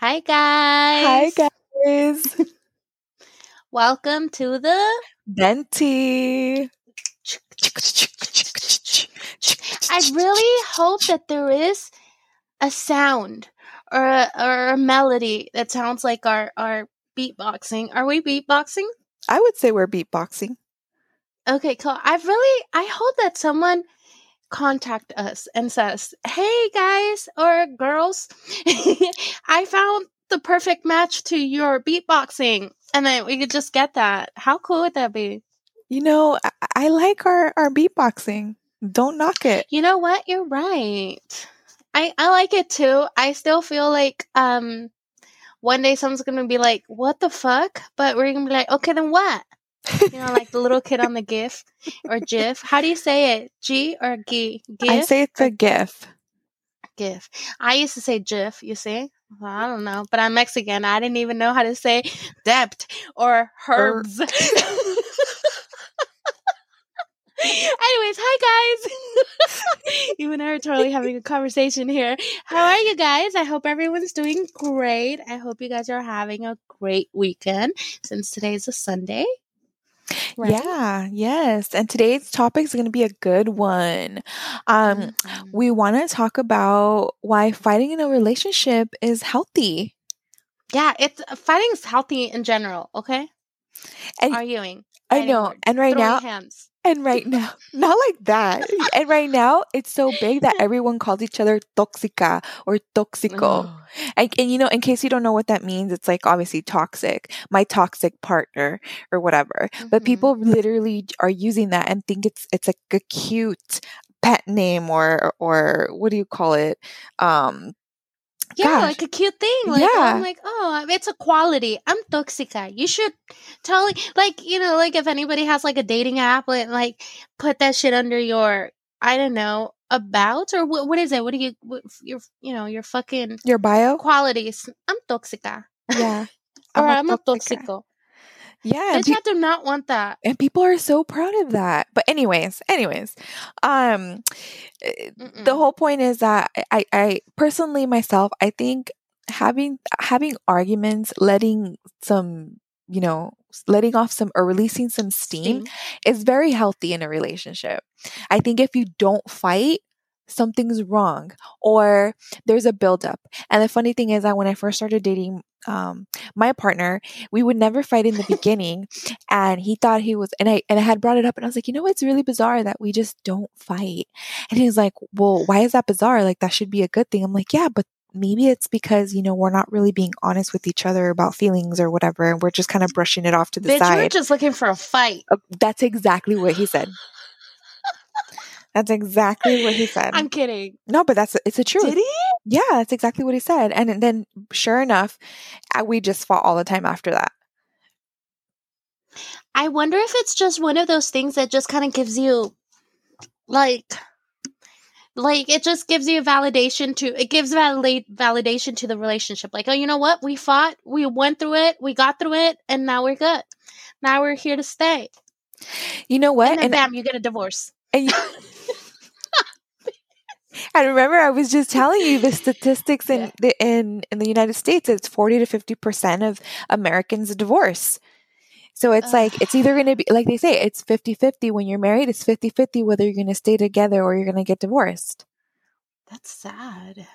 Hi, guys. Hi, guys. Welcome to the Venti. I really hope that there is a sound or a, or a melody that sounds like our, our beatboxing. Are we beatboxing? I would say we're beatboxing. Okay, cool. I really, I hope that someone contact us and says, "Hey guys or girls, I found the perfect match to your beatboxing." And then we could just get that. How cool would that be? You know, I, I like our, our beatboxing. Don't knock it. You know what? You're right. I I like it too. I still feel like um one day someone's gonna be like, "What the fuck?" But we're gonna be like, "Okay, then what?" You know, like the little kid on the GIF or GIF. How do you say it? G or G? GIF? I say it's a GIF. GIF. I used to say GIF. You see? Well, I don't know, but I'm Mexican. I didn't even know how to say depth or herbs. Anyways, hi guys. you and I are totally having a conversation here. How are you guys? I hope everyone's doing great. I hope you guys are having a great weekend since today's a Sunday. Right? Yeah, yes. And today's topic is going to be a good one. Um, mm-hmm. We want to talk about why fighting in a relationship is healthy. Yeah, it's fighting is healthy in general. Okay, and arguing. I know, and right now, hands. And right now, not like that. and right now, it's so big that everyone calls each other toxica or toxico. Oh. And, and, you know, in case you don't know what that means, it's like obviously toxic, my toxic partner or whatever. Mm-hmm. But people literally are using that and think it's it's like a cute pet name or or what do you call it? Um, yeah, Gosh. like a cute thing. Like, yeah. I'm like, oh, it's a quality. I'm toxica. You should totally, like, you know, like if anybody has like a dating app, like, like put that shit under your, I don't know, about or what, what is it? What do you, what, your, you know, your fucking your bio qualities? I'm toxica. Yeah. or I'm, I'm a toxico. Yeah. Bitch, I do not want that. And people are so proud of that. But anyways, anyways, um eh, Mm-mm. the whole point is that I, I personally myself, I think having having arguments, letting some, you know, letting off some or releasing some steam, steam is very healthy in a relationship. I think if you don't fight, something's wrong or there's a buildup. And the funny thing is that when I first started dating um, my partner, we would never fight in the beginning. And he thought he was, and I, and I had brought it up and I was like, you know, it's really bizarre that we just don't fight. And he was like, well, why is that bizarre? Like that should be a good thing. I'm like, yeah, but maybe it's because you know we're not really being honest with each other about feelings or whatever and we're just kind of brushing it off to the Bitch, side we're just looking for a fight uh, that's exactly what he said that's exactly what he said. I'm kidding. No, but that's it's a truth. Did he? Yeah, that's exactly what he said. And then, sure enough, uh, we just fought all the time after that. I wonder if it's just one of those things that just kind of gives you, like, like it just gives you a validation to it gives validate validation to the relationship. Like, oh, you know what? We fought, we went through it, we got through it, and now we're good. Now we're here to stay. You know what? And then and bam, you get a divorce. And you, And remember, I was just telling you the statistics in yeah. the in in the United States. It's forty to fifty percent of Americans divorce. So it's like it's either going to be like they say it's 50-50 when you're married. It's 50-50 whether you're going to stay together or you're going to get divorced. That's sad.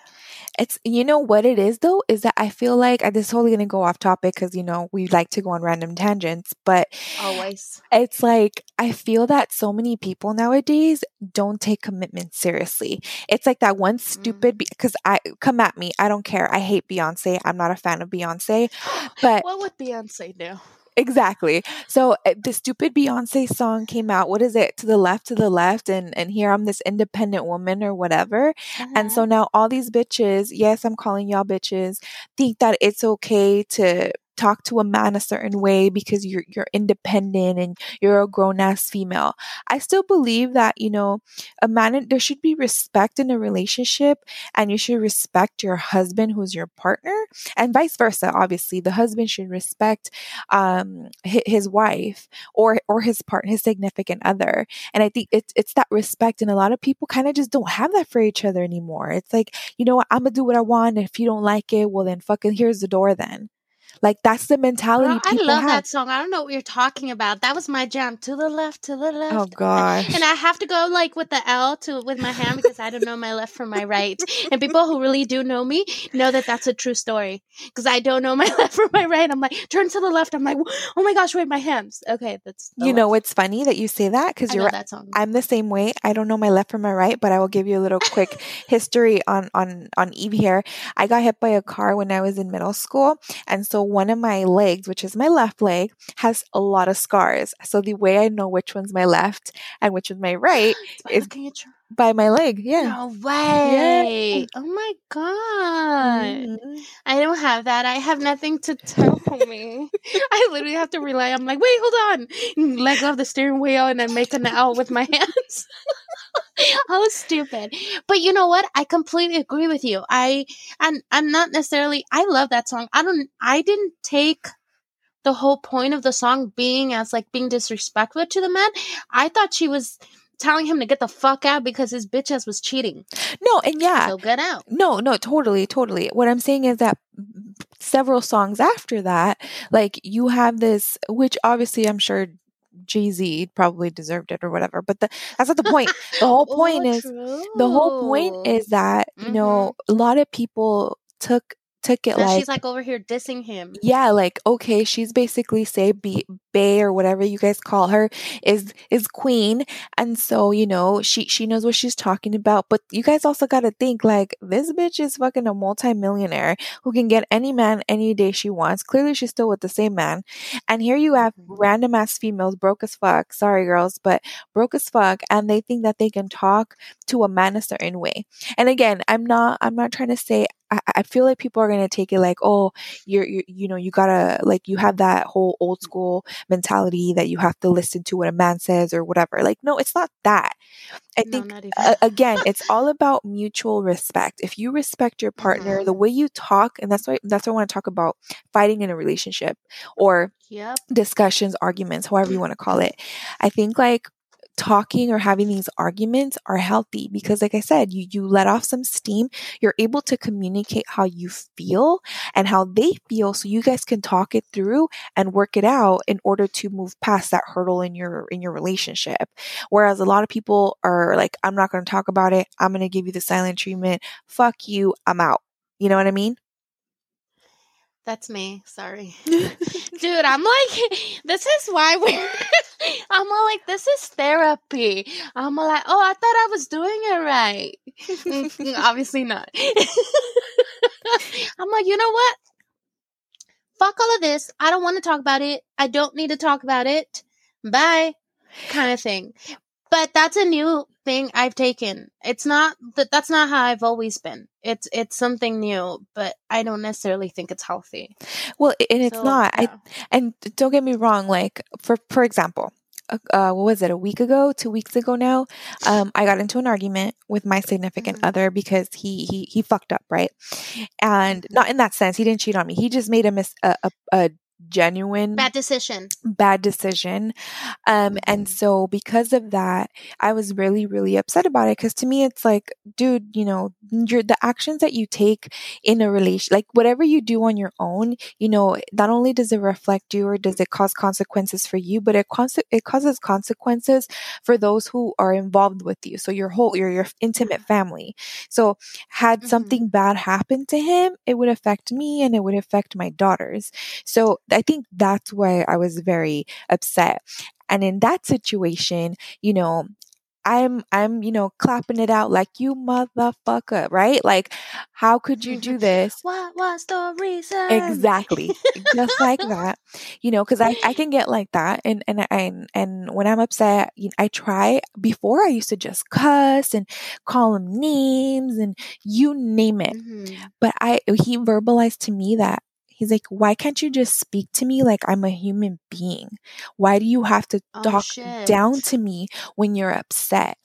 It's you know what it is though is that I feel like this is totally gonna go off topic because you know we like to go on random tangents, but always it's like I feel that so many people nowadays don't take commitment seriously. It's like that one stupid because mm. I come at me, I don't care. I hate Beyonce. I'm not a fan of Beyonce, but what would Beyonce do? Exactly. So uh, the stupid Beyonce song came out. What is it? To the left, to the left, and and here I'm this independent woman or whatever. Uh-huh. And so now all these bitches, yes, I'm calling y'all bitches, think that it's okay to talk to a man a certain way because you're you're independent and you're a grown ass female. I still believe that, you know, a man there should be respect in a relationship and you should respect your husband who's your partner and vice versa. Obviously, the husband should respect um his wife or or his partner, his significant other. And I think it's it's that respect and a lot of people kind of just don't have that for each other anymore. It's like, you know I'm gonna do what I want. And if you don't like it, well then fucking here's the door then. Like that's the mentality. Girl, I love have. that song. I don't know what you're talking about. That was my jam. To the left, to the left. Oh gosh. And I have to go like with the L to with my hand because I don't know my left from my right. And people who really do know me know that that's a true story because I don't know my left from my right. I'm like turn to the left. I'm like oh my gosh, wait my hands. Okay, that's you left. know it's funny that you say that because you're that song. I'm the same way. I don't know my left from my right, but I will give you a little quick history on on on Eve here. I got hit by a car when I was in middle school, and so one of my legs, which is my left leg, has a lot of scars. So the way I know which one's my left and which is my right is by my leg. Yeah. No way. Yeah. Oh my god. Mm-hmm. I don't have that. I have nothing to tell me. I literally have to rely. I'm like, wait, hold on. Leg go of the steering wheel and then make an L with my hands. How stupid. But you know what? I completely agree with you. I and I'm not necessarily I love that song. I don't I didn't take the whole point of the song being as like being disrespectful to the man. I thought she was telling him to get the fuck out because his bitch ass was cheating. No, and yeah. So get out. No, no, totally, totally. What I'm saying is that several songs after that, like you have this, which obviously I'm sure Jay Z probably deserved it or whatever. But the, that's not the point. The whole point oh, is true. the whole point is that you mm-hmm. know a lot of people took took it like she's like over here dissing him. Yeah, like okay, she's basically say be Bay or whatever you guys call her is is queen, and so you know she she knows what she's talking about. But you guys also got to think like this bitch is fucking a multimillionaire who can get any man any day she wants. Clearly, she's still with the same man, and here you have mm-hmm. random ass females broke as fuck. Sorry, girls, but broke as fuck, and they think that they can talk to a man a certain way. And again, I'm not I'm not trying to say I, feel like people are gonna take it like, oh, you're, you're, you know, you gotta like you have that whole old school mentality that you have to listen to what a man says or whatever. Like, no, it's not that. I no, think uh, again, it's all about mutual respect. If you respect your partner, mm-hmm. the way you talk, and that's why that's why I want to talk about fighting in a relationship or yep. discussions, arguments, however you want to call it. I think like talking or having these arguments are healthy because like I said, you you let off some steam, you're able to communicate how you feel and how they feel so you guys can talk it through and work it out in order to move past that hurdle in your in your relationship. Whereas a lot of people are like I'm not going to talk about it. I'm going to give you the silent treatment. Fuck you. I'm out. You know what I mean? That's me. Sorry. Dude, I'm like, this is why we're, I'm all like, this is therapy. I'm all like, oh, I thought I was doing it right. Mm, obviously not. I'm like, you know what? Fuck all of this. I don't want to talk about it. I don't need to talk about it. Bye. Kind of thing. But that's a new thing I've taken. It's not that that's not how I've always been. It's it's something new, but I don't necessarily think it's healthy. Well, and it's so, not. Yeah. I and don't get me wrong. Like for for example, uh, uh, what was it a week ago two weeks ago now um, i got into an argument with my significant mm-hmm. other because he he he fucked up right and not in that sense he didn't cheat on me he just made a mis a, a, a genuine bad decision. bad decision. Um and mm-hmm. so because of that i was really really upset about it because to me it's like dude you know your the actions that you take in a relation like whatever you do on your own you know not only does it reflect you or does it cause consequences for you but it cons- it causes consequences for those who are involved with you. So your whole your your intimate family. So had mm-hmm. something bad happen to him it would affect me and it would affect my daughters. So I think that's why I was very upset. And in that situation, you know, I'm I'm you know clapping it out like you motherfucker, right? Like how could you do this? what was the reason? Exactly. Just like that. You know, cuz I I can get like that and and and and when I'm upset, I try before I used to just cuss and call him names and you name it. Mm-hmm. But I he verbalized to me that he's like, why can't you just speak to me like I'm a human being? Why do you have to Oh talk down to me when you're upset?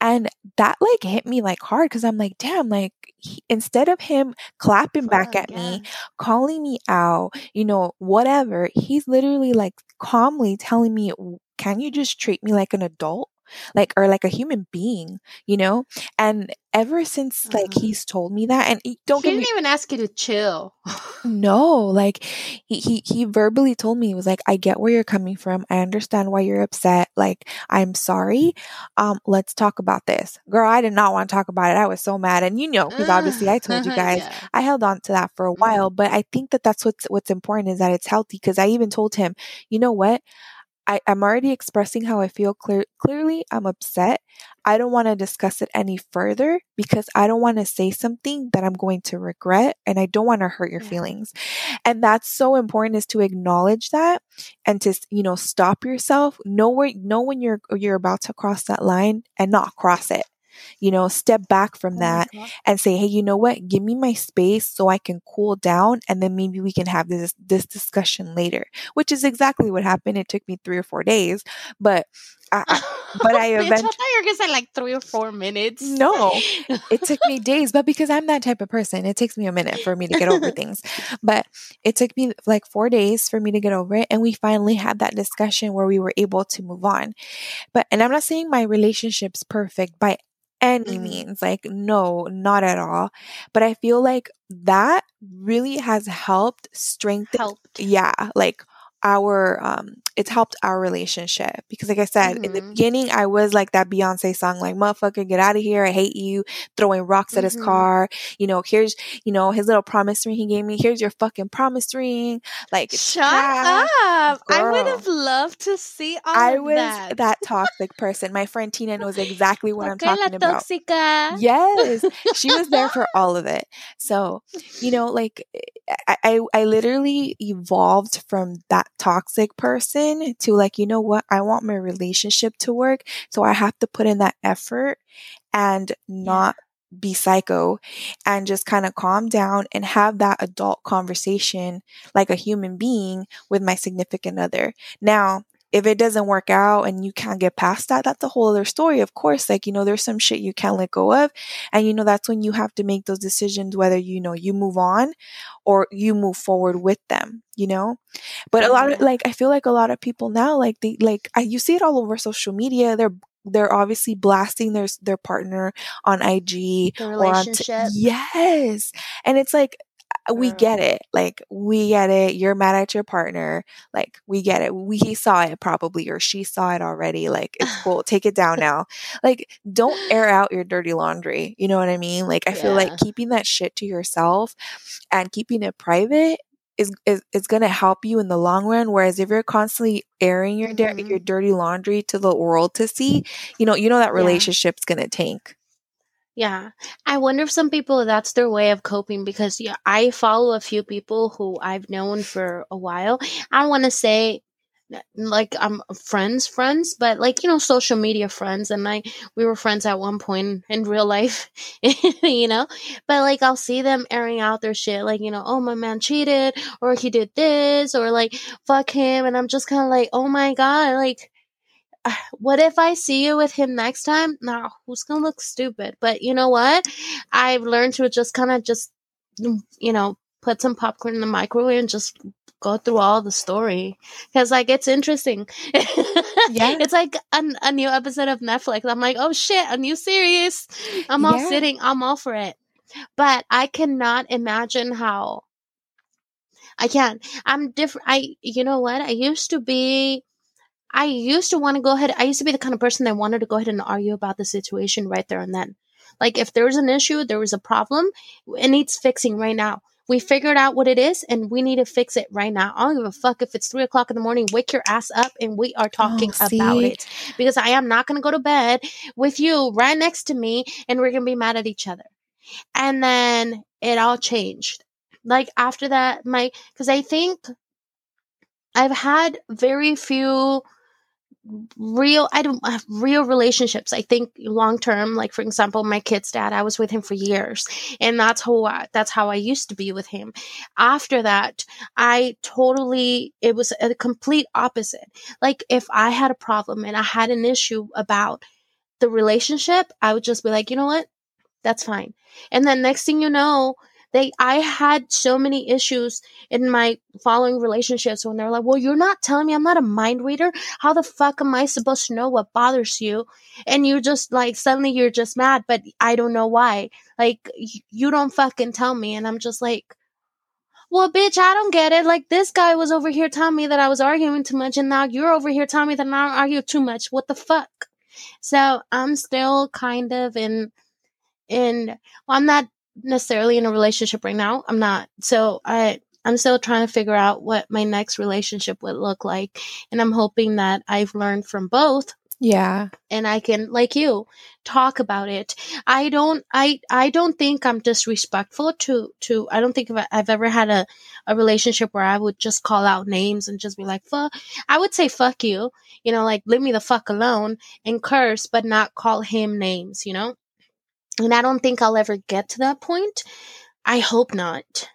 And that like hit me like hard because I'm like, damn, like he, instead of him clapping back at yeah. me, calling me out, you know, whatever, he's literally like calmly telling me, can you just treat me like an adult? Like, or like a human being, you know? And ever since like Uh-huh. he's told me that, and he- He don't get didn't me even ask you to chill. no, like he, he he verbally told me he was like, I get where you're coming from. I understand why you're upset. Like, I'm sorry. Um, let's talk about this. Girl, I did not want to talk about it. I was so mad. And you know, because obviously I told you guys yeah. I held on to that for a Mhm. while, but I think that that's what's what's important is that it's healthy because I even told him, you know what? I, I'm already expressing how I feel clear, clearly. I'm upset. I don't want to discuss it any further because I don't want to say something that I'm going to regret and I don't want to hurt your Yeah. feelings. And that's so important is to acknowledge that and to, you know, stop yourself, know where, know when you're, you're about to cross that line and not cross it. You know, step back from Oh that and say, hey, you know what? Give me my space so I can cool down and then maybe we can have this this discussion later. Which is exactly what happened. It took me three or four days, but I, I but I Bitch, I thought you were gonna say like three or four minutes. No. it took me days, but because I'm that type of person, it takes me a minute for me to get over things. But it took me like four days for me to get over it. And we finally had that discussion where we were able to move on. But, and I'm not saying my relationship's perfect by any Mhm. means. Like, no, not at all. But I feel like that really has helped strengthen helped. yeah like our um it's helped our relationship because like i said in the Mhm. beginning i was like that beyonce song like motherfucker get out of here i hate you throwing rocks at his Mhm. car you know here's you know his little promise ring he gave me here's your fucking promise ring like Shut trash. up! I would have loved to see all i was that. that. toxic person my friend tina knows exactly what i'm talking about tóxica. Yes, she was there for all of it. So, you know, like I, I, I literally evolved from that toxic person to like, you know what? I want my relationship to work. So I have to put in that effort and not be psycho and just kind of calm down and have that adult conversation like a human being with my significant other. Now, if it doesn't work out and you can't get past that, that's a whole other story. Of course, like, you know, there's some shit you can't let go of. And, you know, that's when you have to make those decisions whether, you know, you move on or you move forward with them, you know? But a lot of, mm-hmm. like, I feel like a lot of people now, like, they, like, I, you see it all over social media. They're, they're obviously blasting their their partner on IG The or on t- relationship. yes, and it's like we get it. Like we get it. You're mad at your partner. Like we get it. We he saw it probably or she saw it already. Like it's cool. Take it down now. Like don't air out your dirty laundry. You know what I mean? Like I feel Yeah. like keeping that shit to yourself and keeping it private is is, is going to help you in the long run whereas if you're constantly airing your Mhm. your dirty laundry to the world to see, you know, you know that Yeah. relationship's going to tank. Yeah. I wonder if some people that's their way of coping because yeah, I follow a few people who I've known for a while. I don't want to say like I'm friends friends, but like you know social media friends and I we were friends at one point in real life, you know? But like I'll see them airing out their shit like, you know, oh my man cheated or he did this or like fuck him and I'm just kind of like, "Oh my god, like what if I see you with him next time? Nah, who's gonna look stupid? But you know what? I've learned to just kind of just, mm, you know, put some popcorn in the microwave and just go through all the story because like it's interesting. Yeah. it's like a, a new episode of Netflix. I'm like, oh shit, a new series. I'm all Yeah. sitting. I'm all for it. But I cannot imagine how. I can't. I'm different. I, you know what? I used to be I used to want to go ahead. I used to be the kind of person that wanted to go ahead and argue about the situation right there and then. Like if there's an issue, there was a problem, it needs fixing right now. We figured out what it is and we need to fix it right now. I don't give a fuck if it's three o'clock in the morning. Wake your ass up and we are oh, talking Oh, about it. Because I am not going to go to bed with you right next to me and we're going to be mad at each other. And then it all changed. Like after that, my, because I think I've had very few real i don't have real relationships. I think long term like for example my kid's dad i was with him for years and that's how I, that's how i used to be with him. After that i totally it was a complete opposite. Like if i had a problem and i had an issue about the relationship i would just be like you know what? That's fine. And then next thing you know they I had so many issues in my following relationships when they're like, "Well, you're not telling me I'm not a mind reader. How the fuck am I supposed to know what bothers you?" And you're just like suddenly you're just mad, but I don't know why. Like you don't fucking tell me and I'm just like well, bitch, I don't get it. Like this guy was over here telling me that I was arguing too much, and now you're over here telling me that I don't argue too much. What the fuck? So I'm still kind of in in well, I'm not necessarily in a relationship right now. I'm not. So I I'm still trying to figure out what my next relationship would look like. And I'm hoping that I've learned from both. Yeah. And I can, like you, talk about it. I don't, I, I don't think I'm disrespectful to, to, I don't think I've ever had a, a relationship where I would just call out names and just be like, fuck, I would say fuck you, you know, like leave me the fuck alone and curse, but not call him names, you know? And I don't think I'll ever get to that point. I hope not,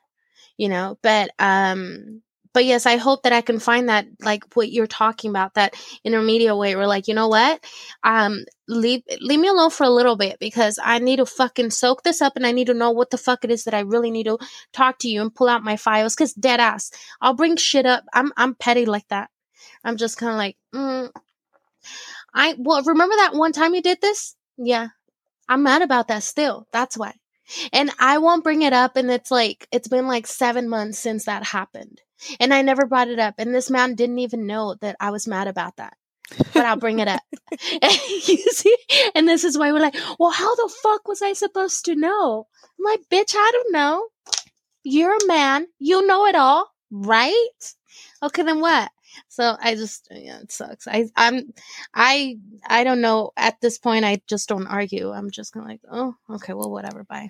you know, but, um, but yes, I hope that I can find that, like what you're talking about, that intermediate way where like, you know what? Um, leave, leave me alone for a little bit because I need to fucking soak this up and I need to know what the fuck it is that I really need to talk to you and pull out my files. Cause dead ass, I'll bring shit up. I'm, I'm petty like that. I'm just kind of like, mm, I, well, remember that one time you did this? Yeah, I'm mad about that still. That's why. And I won't bring it up. And it's like, it's been like seven months since that happened. And I never brought it up. And this man didn't even know that I was mad about that. But I'll bring it up. you see? And this is why we're like, well, how the fuck was I supposed to know? I'm like, bitch, I don't know. You're a man. You know it all, right? Okay, then what? So I just yeah, it sucks. I I'm I I don't know. At this point, I just don't argue. I'm just of like, oh, okay, well, whatever. Bye.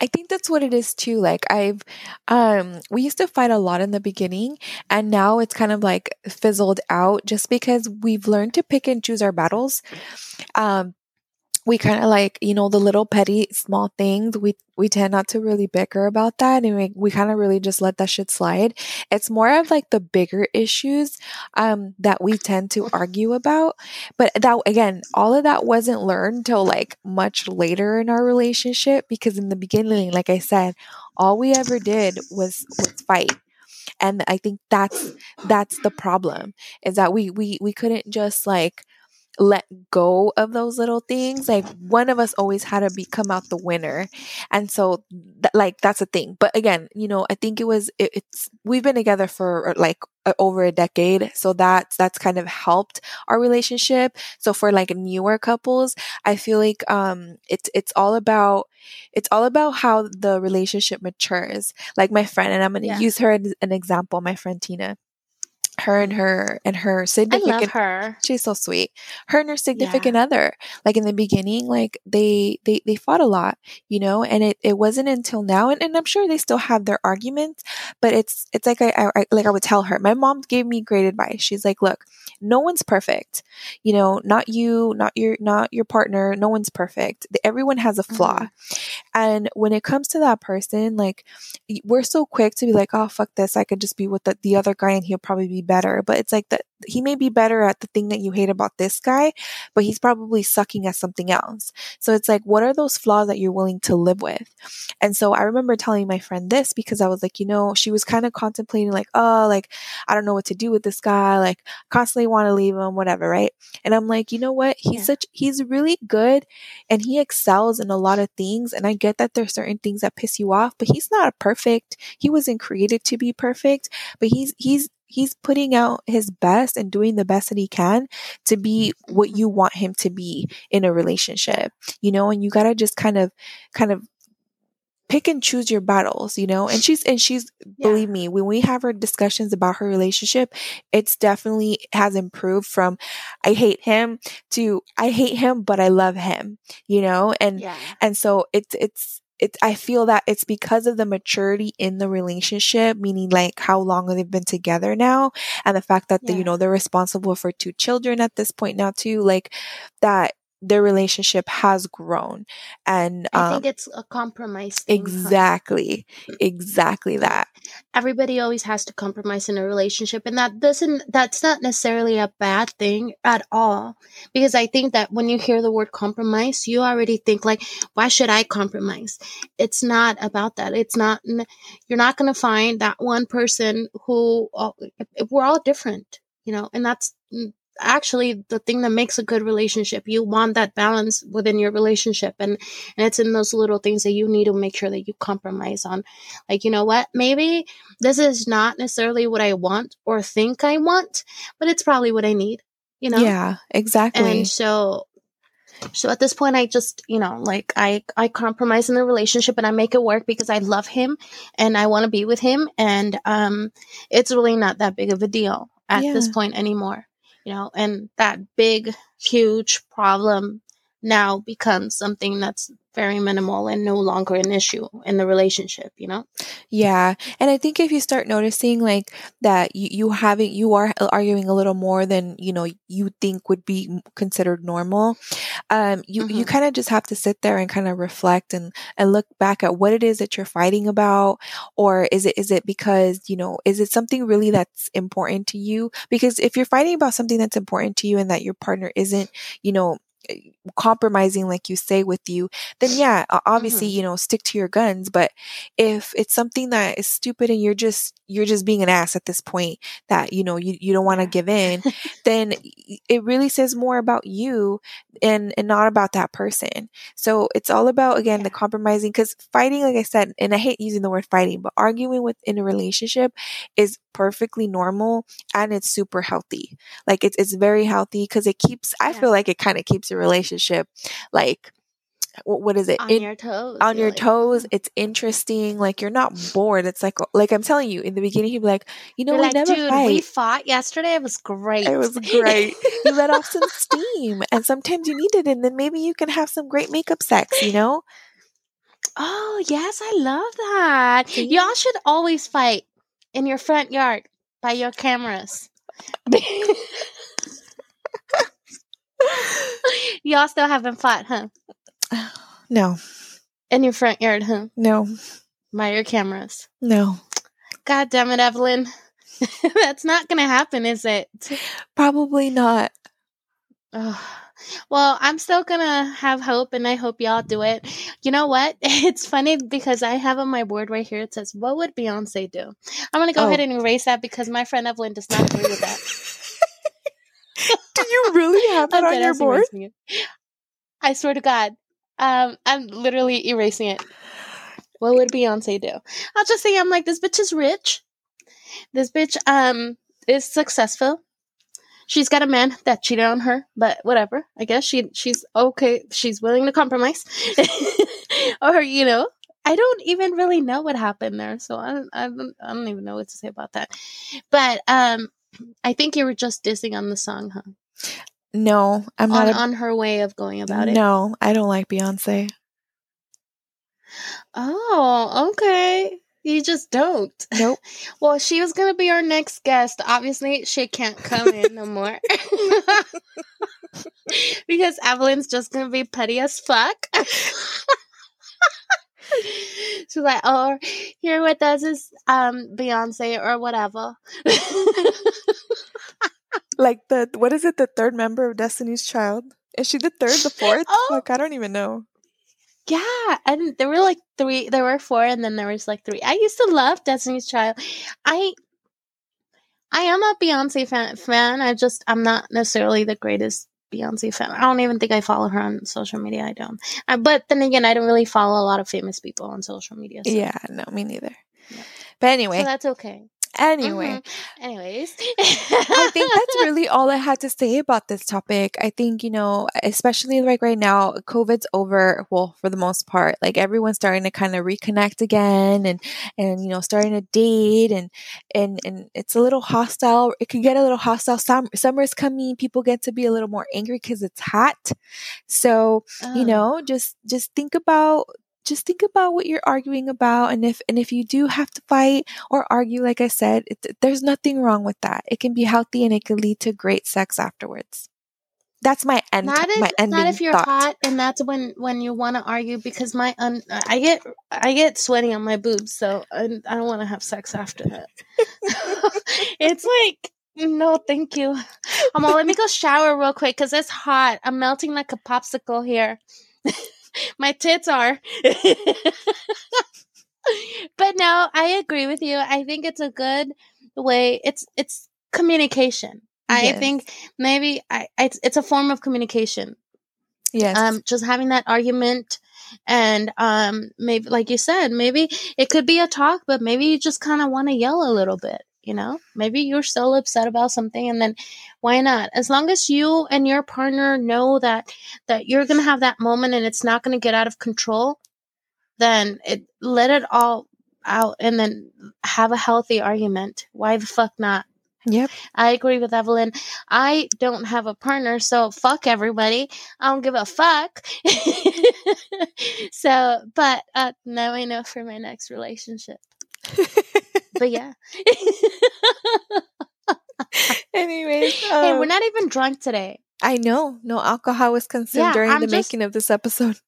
I think that's what it is too. Like I've um we used to fight a lot in the beginning and now it's kind of like fizzled out just because we've learned to pick and choose our battles. Um we kind of like you know the little petty small things we we tend not to really bicker about that and we, we kind of really just let that shit slide. It's more of like the bigger issues um that we tend to argue about but that again all of that wasn't learned till like much later in our relationship because in the beginning like i said all we ever did was was fight and i think that's that's the problem is that we we we couldn't just like let go of those little things like one of us always had to become out the winner. And so th- like that's a thing. But again you know i think it was it, it's we've been together for like over a decade so that's that's kind of helped our relationship. So for like newer couples i feel like um it's it's all about it's all about how the relationship matures. Like my friend and i'm going to yeah. use her as an example my friend tina her and her and her significant I love her. She's so sweet. Her and her significant yeah. other. Like in the beginning, like they they they fought a lot, you know, and it, it wasn't until now and, and I'm sure they still have their arguments, but it's it's like I, I like I would tell her. My mom gave me great advice. She's like, look, no one's perfect. You know, not you, not your not your partner, no one's perfect. Everyone has a flaw. Mm-hmm. And when it comes to that person, like we're so quick to be like, oh fuck this, I could just be with the, the other guy and he'll probably be better. But it's like that he may be better at the thing that you hate about this guy, but he's probably sucking at something else. So it's like, what are those flaws that you're willing to live with? And so I remember telling my friend this because I was like, you know, she was kind of contemplating like, oh, like, I don't know what to do with this guy. Like constantly want to leave him, whatever. Right. And I'm like, you know what? He's yeah. such, he's really good and he excels in a lot of things. And I get that there's certain things that piss you off, but he's not perfect. He wasn't created to be perfect, but he's, he's, he's putting out his best and doing the best that he can to be mm-hmm. what you want him to be in a relationship you know and you got to just kind of kind of pick and choose your battles you know and she's and she's yeah. believe me when we have our discussions about her relationship it's definitely has improved from i hate him to i hate him but i love him you know and yeah. and so it's it's it, I feel that it's because of the maturity in the relationship, meaning like how long they've been together now, and the fact that yeah. the, you know they're responsible for two children at this point now too. Like that their relationship has grown and um, i think it's a compromise thing, exactly huh? exactly that. Everybody always has to compromise in a relationship and that doesn't that's not necessarily a bad thing at all because i think that when you hear the word compromise you already think like why should i compromise? It's not about that. It's not you're not going to find that one person who we're all different you know and that's actually the thing that makes a good relationship. You want that balance within your relationship and, and it's in those little things that you need to make sure that you compromise on. Like, you know what? Maybe this is not necessarily what I want or think I want, but it's probably what I need, you know? Yeah, exactly. And so so at this point I just, you know, like I I compromise in the relationship and I make it work because I love him and I want to be with him and um it's really not that big of a deal at yeah. this point anymore you know, and that big, huge problem now becomes something that's very minimal and no longer an issue in the relationship, you know? Yeah. And I think if you start noticing like that you, you having, you are arguing a little more than, you know, you think would be considered normal, um, you, mm-hmm. you kind of just have to sit there and kind of reflect and, and look back at what it is that you're fighting about. Or is it, is it because, you know, is it something really that's important to you? Because if you're fighting about something that's important to you and that your partner isn't, you know, compromising like you say with you then yeah obviously mm-hmm. you know stick to your guns but if it's something that is stupid and you're just you're just being an ass at this point that you know you, you don't want to give in then it really says more about you and and not about that person so it's all about again yeah. the compromising because fighting like i said and i hate using the word fighting but arguing within a relationship is perfectly normal and it's super healthy like it's it's very healthy because it keeps i feel like it kind of keeps your relationship like what is it? On it, your toes on your like, toes mm-hmm. it's interesting like you're not bored it's like like i'm telling you in the beginning he'd be like you know we like, never Dude, fight. we fought yesterday it was great. it was great. You let off some steam and sometimes you need it and then maybe you can have some great makeup sex you know? Oh yes i love that. See? y'all should always fight in your front yard by your cameras Y'all still haven't fought, huh? No. In your front yard, huh? No. By your cameras? No. God damn it, Evelyn. That's not going to happen, is it? Probably not. Oh. Well, I'm still gonna have hope and I hope y'all do it. You know what? It's funny because I have on my board right here, it says, What would Beyonce do? I'm gonna go oh. ahead and erase that because my friend Evelyn does not agree with that. Do you really have that on your board? I swear to God. Um, I'm literally erasing it. What would Beyonce do? I'll just say I'm like, this bitch is rich. This bitch um is successful. She's got a man that cheated on her, but whatever. I guess she she's okay. She's willing to compromise. or, you know, I don't even really know what happened there, so I don't, I don't, I don't even know what to say about that. But um, I think you were just dissing on the song, huh? No, I'm on, not a, on her way of going about it. No, I don't like Beyonce. Oh, okay. You just don't. Nope. well, she was gonna be our next guest. Obviously, she can't come in no more because Evelyn's just gonna be petty as fuck. She's like, oh, here with us is um Beyonce or whatever. like the what is it? The third member of Destiny's Child? Is she the third, the fourth? Oh. Like I don't even know. Yeah, and there were like three. There were four, and then there was like three. I used to love Destiny's Child. I I am a Beyonce fan. Fan. I just I'm not necessarily the greatest Beyonce fan. I don't even think I follow her on social media. I don't. Uh, but then again, I don't really follow a lot of famous people on social media. So. Yeah, no, me neither. Yeah. But anyway, so that's okay. Anyway, mm-hmm. anyways, I think that's really all I had to say about this topic. I think, you know, especially like right now, COVID's over, well, for the most part. Like everyone's starting to kind of reconnect again and and you know, starting to date and and and it's a little hostile. It can get a little hostile. Summer, summer's coming, people get to be a little more angry cuz it's hot. So, you oh. know, just just think about just think about what you're arguing about and if and if you do have to fight or argue like i said it, there's nothing wrong with that. It can be healthy and it can lead to great sex afterwards. That's my end not if, my ending not if you're thought. hot and that's when when you want to argue because my un, i get i get sweaty on my boobs so i, I don't want to have sex after that. It's like no thank you. I'm all let me go shower real quick because it's hot. I'm melting like a popsicle here my tits are. But no i agree with you. I think it's a good way it's it's communication. I Yes. think maybe I, it's, it's a form of communication. Yes. Um just having that argument and um maybe like you said maybe it could be a talk but maybe you just kind of want to yell a little bit you know maybe you're so upset about something and then why not as long as you and your partner know that that you're gonna have that moment and it's not gonna get out of control then it let it all out and then have a healthy argument why the fuck not yep I agree with Evelyn. I don't have a partner, so fuck everybody. I don't give a fuck. so, but uh, now I know for my next relationship. But yeah. anyways hey, um, we're not even drunk today. i know no alcohol was consumed Yeah, during I'm the just- making of this episode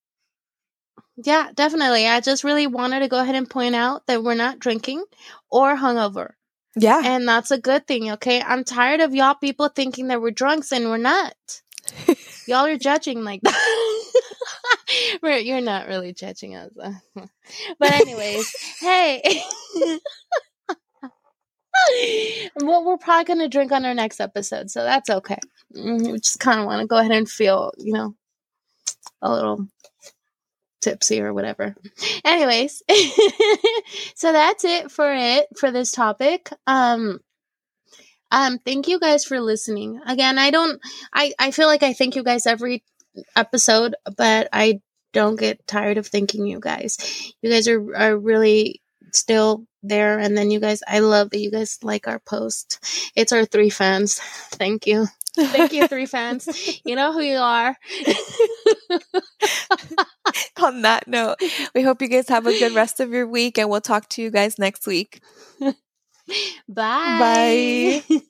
Yeah, definitely. I just really wanted to go ahead and point out that we're not drinking or hungover. yeah And that's a good thing, okay? I'm tired of y'all people thinking that we're drunks and we're not. y'all are judging like that. we're, you're not really judging us. but anyways, hey. Well, we're probably going to drink on our next episode, so that's okay. Mm, We just kind of want to go ahead and feel, you know, a little tipsy or whatever. Anyways, so that's it for it for this topic. Um um thank you guys for listening. Again, I don't I I feel like I thank you guys every episode, but I don't get tired of thanking you guys. You guys are are really still there and then you guys I love that you guys like our post. It's our three fans. Thank you. Thank you three fans. You know who you are. on that note we hope you guys have a good rest of your week and we'll talk to you guys next week Bye. Bye.